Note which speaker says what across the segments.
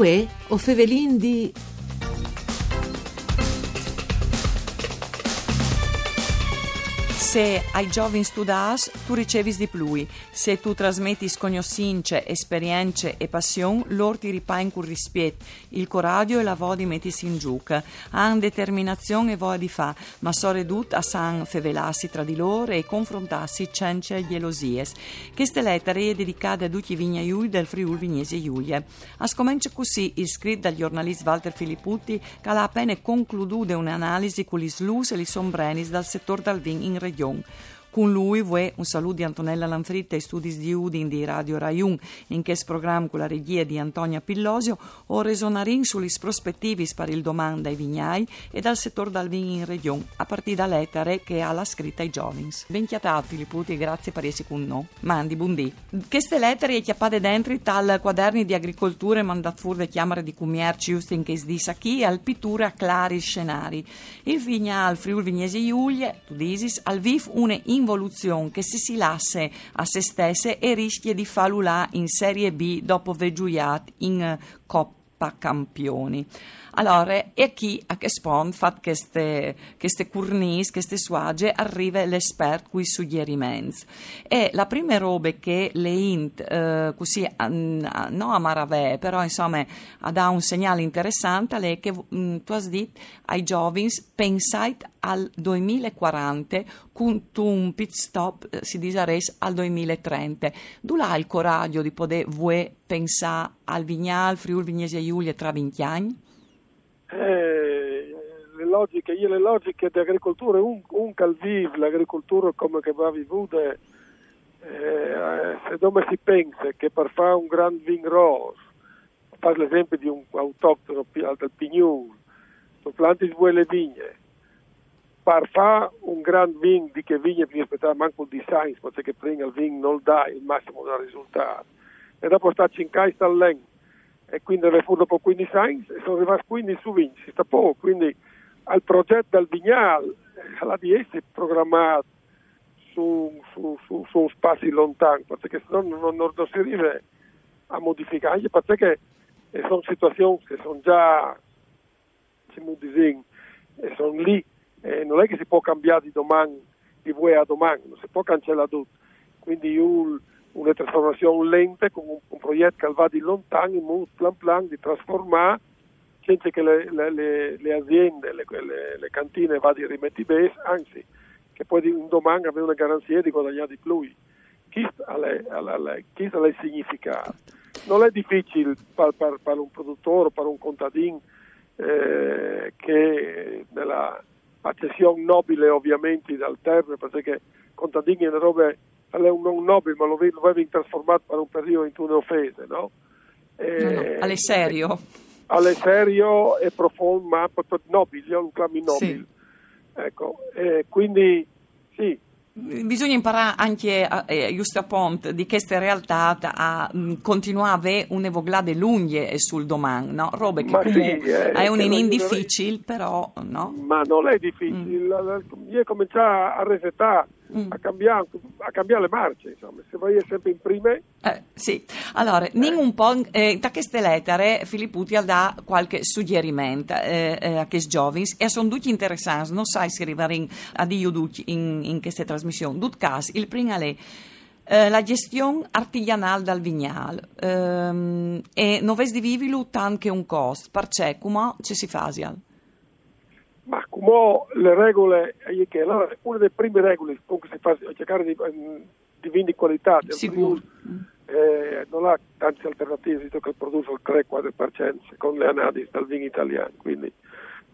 Speaker 1: Uè, o Fevelin di
Speaker 2: Se ai giovani studas, tu ricevi di più. Se tu trasmetti conoscenze, esperienze e passione, loro ti ripain con rispetto, il coraggio e la voglia di mettersi in gioco. Han determinazione e voglia di fa, ma so ridut a san fevelarsi tra di loro e confrontarsi cence gelosie. Queste lettere è dedicate a tutti i vignaioli del Friuli Vignese Giulia. A scomincia così il scritto dal giornalista Walter Filipputti che ha appena concluduto un'analisi con gli slus e gli sombrenis dal settore del vin in regione 用。Con lui vuoi un saluto di Antonella Lanfritta e studi di Udin di Radio Raiun, in questo programma con la regia di Antonia Pillosio, o resonarin sulle prospettive per il domanda ai vignai e dal settore dal vino in regione, a partire da lettere che ha la scritta ai giovani. Ben chiatato Filipputi, grazie per essere con noi. Mandi, buondì. Queste lettere è chiappate dentro tal quaderni di agricoltura mandat furde chiamare di commerci just in case di sacchi al pittura clari scenari. Il vigna al Friul Vignese Iulie, tu disis, al VIF une involuzione che se si lasse a se stesse e rischia di falulà in Serie B dopo Vegiuiat in Coppa Campioni. Allora, e chi a che spon fa queste, queste curnis, queste suage, arriva l'espert qui suggerimenti. E la prima roba che le int, eh, così, no a maravè, però insomma, dà un segnale interessante, è che mh, mm, tu hai detto ai giovani, pensate al 2040 con un pit stop, eh, si dice al 2030. Dove ha il coraggio di poter voi pensare al Vignal, Friul, Vignese e Giulia tra 20 anni?
Speaker 3: Eh, le logiche, io le logiche di agricoltura, un, un calviv, l'agricoltura come che va vivuta, eh, se dove si pensa che per fare un gran vin ros, fare l'esempio di un autoctono del Pignun, tu planti due le vigne, per fare un gran vin di che vigne bisogna aspettare manco il design, perché prima il vin non dà il massimo del risultato. E dopo starci in casa all'en e quindi le fu dopo 15 anni e sono rimasti 15 su 20, si sta poco, quindi al progetto del Vignal, alla di essere programmato su, su, su, su spazi lontani, perché se no non, non, si arriva a modificare, perché sono situazioni che sono già, diciamo sono lì, e non è che si può cambiare di domani, di voi a domani, non si può cancellare tutto, quindi io una trasformazione lenta con un, un progetto che va di lontano in modo plan plan di trasformare senza che le, le, le, le aziende, le, le, cantine vadano rimetti bene, anzi che poi un domani avere una garanzia di guadagnare di più. Questo ha il significato. Non è difficile per, per, per un produttore, per un contadino eh, che nella accessione nobile ovviamente dal termine, perché contadini è una roba è un non nobile, ma lo, lo avevi trasformato per un periodo in un'offesa, no?
Speaker 2: E, no, no, alle serio.
Speaker 3: Alle serio e profondo, ma nobile, un clami nobile. Sì. Ecco, e quindi sì,
Speaker 2: Bisogna imparare anche, eh, giusto appunto, di queste realtà a mh, continuare a avere un'evoglade lunghe sul domani, no? Robe che
Speaker 3: sì, eh,
Speaker 2: è un in difficile, però, no?
Speaker 3: Ma non è difficile, mm. io cominciare a resettare mm. a, cambiare, a, cambiare, le marce, insomma, se vai sempre in prime.
Speaker 2: Eh, sì, allora, eh. un po' eh, da queste lettere Filipputi ha dato qualche suggerimento eh, eh, a questi giovani e sono tutti interessanti, non sai se arrivare a dire in, in queste trasmissioni. In caso, il primo è eh, la gestione artigianale dal vignale ehm, e non vedi di vivere anche un costo, perché come ci si fa?
Speaker 3: Come le regole, che allora, una delle prime regole con cui si fa cercare di, di vini di qualità del Friuli, eh, non ha tante alternative, visto che produce il 3-4% secondo le analisi del vino italiano, quindi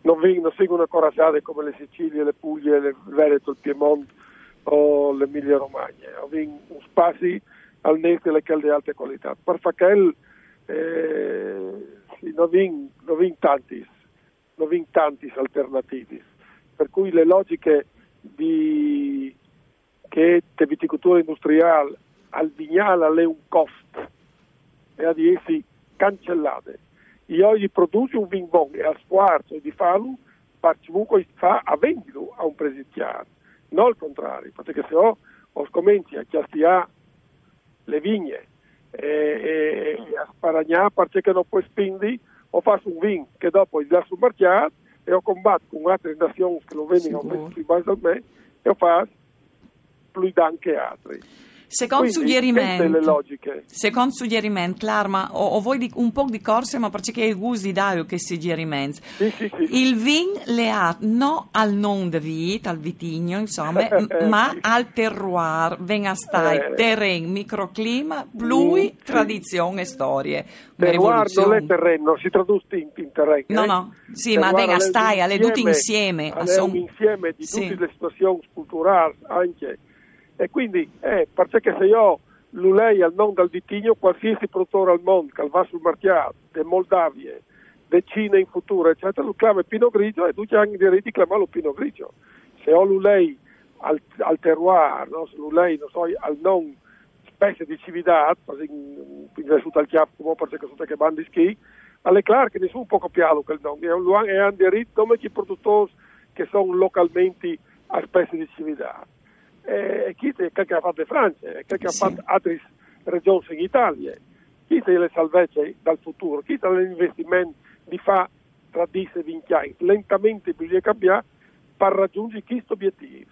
Speaker 3: non, non seguono corazzate come le Sicilie, le Puglie, il Veneto, il Piemonte o l'Emilia Romagna, un spazi al nest le calde di alta qualità. Per fare eh, sì, non vi tanti non vi tanti alternativi. Per cui le logiche di, che la viticoltura industriale al vignale è un costo e a di essi cancellate. Io oggi produce un vin e a sforzo di farlo, comunque fa a venderlo a un presicchiato, non il contrario, perché se ho, ho scommenti a chiastiare le vigne e, e, e a ragnare perché non puoi spindi o fai un vin che dopo il dà sul mercato e ho combatto con altre nazioni che lo vengono più base da me e ho fatto più anche altri.
Speaker 2: Secondo suggerimento, secondo suggerimento, Clarma, o, o voi un po' di corse, ma perché è il gusto di Dario che suggerimenti.
Speaker 3: Sì, sì, sì.
Speaker 2: Il vin le ha non al non de vita, al vitigno, insomma, ma al terroir, venga stai, eh. terreno, microclima, plui, mm, tradizione e storie.
Speaker 3: Terroir non è terreno, si traduce in, in terreno.
Speaker 2: No,
Speaker 3: eh?
Speaker 2: no, sì, terroir ma venga stai, alle tutte insieme.
Speaker 3: Un insieme di tutte le situazioni culturali anche e quindi, eh, perché se io l'ulei al non dal vitigno, qualsiasi produttore al mondo che va sul mercato, de Moldavie, de Cina in futuro, eccetera, lo chiama Pino Grigio e tu c'hai anche diritto di chiamarlo Pino Grigio. Se ho l'ulei al, al terroir, no? se l'ulei, non so, al non specie di civiltà, vissuto al chiappo come perché sono che bandi schi, alle clare che nessuno può copiarlo quel nome, e hanno diritto come i produttori che sono localmente a specie di civiltà eh, chi che ha fatto Francia, chi ha fatto altre regioni in Italia, chi le salvezze dal futuro, chi l'investimento di fare tradisse vincenti, lentamente bisogna cambiare per raggiungere questo obiettivo.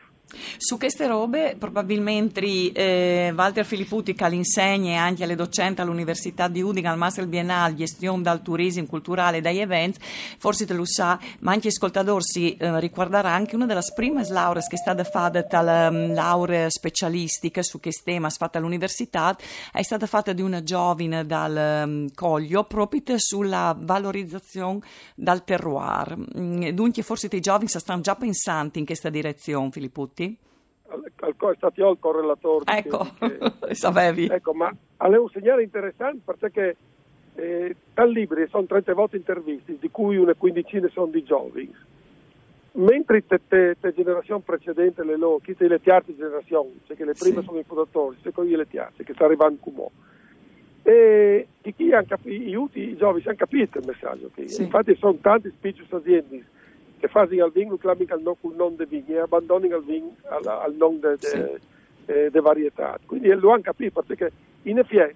Speaker 2: Su queste robe probabilmente eh, Walter Filipputi che l'insegna anche alle docenti all'Università di Udine al Master Biennale Gestione dal Turismo Culturale e dagli Events, forse te lo sa, ma anche ascoltatori si eh, ricorderà anche una delle prime lauree che è stata fatta dalla um, laurea specialistica su questo tema fatta all'università è stata fatta di una giovane dal um, Coglio proprio sulla valorizzazione dal terroir. Mm, dunque forse i giovani stanno già pensando in questa direzione, Filipputi? Tutti?
Speaker 3: Al, al, stati il correlatore.
Speaker 2: Ecco, che, sapevi.
Speaker 3: Ecco, ma è un segnale interessante perché eh, dal libro sono 30 volte interviste, di cui una quindicina sono di giovani. Mentre le generazioni precedenti, le loro, chi le terze generazioni, cioè che le prime sì. sono i fondatori, secondo le terze, che sta arrivando come e chi hanno capito, i giovani hanno capito il messaggio. Sì. Infatti sono tanti speech aziende che fanno al vino clami al non col non de vigni e abbandonano al vino al, al non de, de, sì. eh, de varietà. Quindi lo hanno capito perché in effetti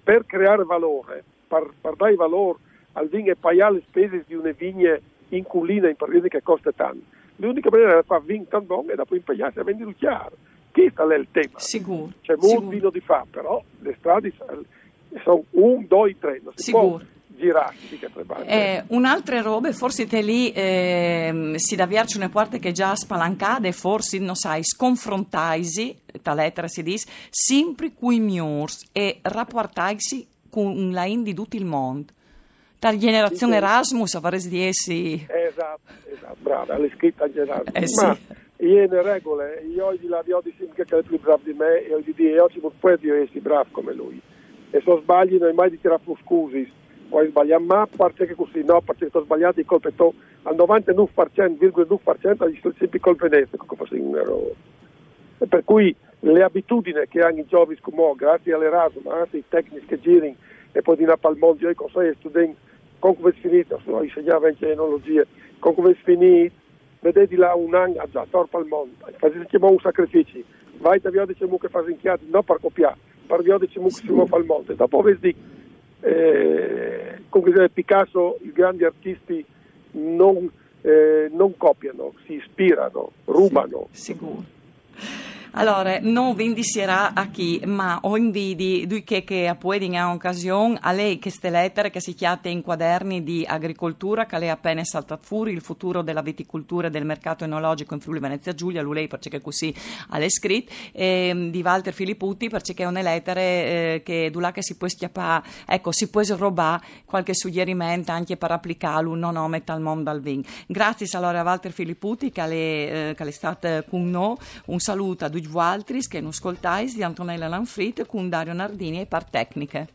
Speaker 3: per creare valore, per, per dare valore al vino e pagare le spese di una vigna inculina in paradiso che costa tanto, l'unica maniera di fare vino tanto buono è da poi impegnarsi a vendere chiaro. Questo è il tema.
Speaker 2: Sicuro.
Speaker 3: C'è molto vino di fa, però le strade sono un, due, tre. Non si
Speaker 2: Sicuro.
Speaker 3: Può girarsi che
Speaker 2: eh, un'altra roba, forse te lì eh, si da verso una porta che già spalancate, forse, non sai, sconfrontaisi, ta lettera si dice, sempre qui miurs e rapportarsi con la di tutto il mondo. Dalla generazione. Erasmus a fare di essi...
Speaker 3: Esatto, esatto, brava, l'hai scritta Erasmus.
Speaker 2: Eh, sì.
Speaker 3: Ma io le regole, io oggi la vi ho di che è più bravo di me e oggi di oggi non puoi essere bravo come lui. E se sbagli non hai mai di tirare scusi puoi sbagliare, ma parte che così, no, perché sono sbagliati i colpi al 99,9% gli sono sempre colpenese, e per cui le abitudini che hanno i giovani come grazie all'Erasmus, grazie ai tecnici che girano e poi di Napal Mondo, io consiglio ai studenti, con come è finito, io insegnavo anche enologia, con come è finito, vedete là un anno a già, torpa al mondo, facciamo un sacrificio, vai da via diciamo che fai inchiati, non per copiare, per via diciamo che si muove al mondo, dopo vedi eh, comunque Picasso, i grandi artisti non, eh, non copiano, si ispirano, rubano.
Speaker 2: Sì, sicuro. Allora, non vi indicierà a chi, ma ho invidi di che, che a poi in occasione a lei queste lettere che si chiate in quaderni di agricoltura che lei ha appena saltato fuori, il futuro della viticoltura e del mercato enologico in Friuli Venezia Giulia, lui lei perché così ha le scritto, e, di Walter Filipputi perché è una lettera eh, che là che si può schiappare, ecco, si può rubare qualche suggerimento anche per applicarlo, non nome tal mondo al vin. Grazie allora a Walter Filipputi che è, eh, che è stato con noi, un saluto a tutti Valtris che non ascoltais di Antonella Lanfrit con Dario Nardini e par tecniche.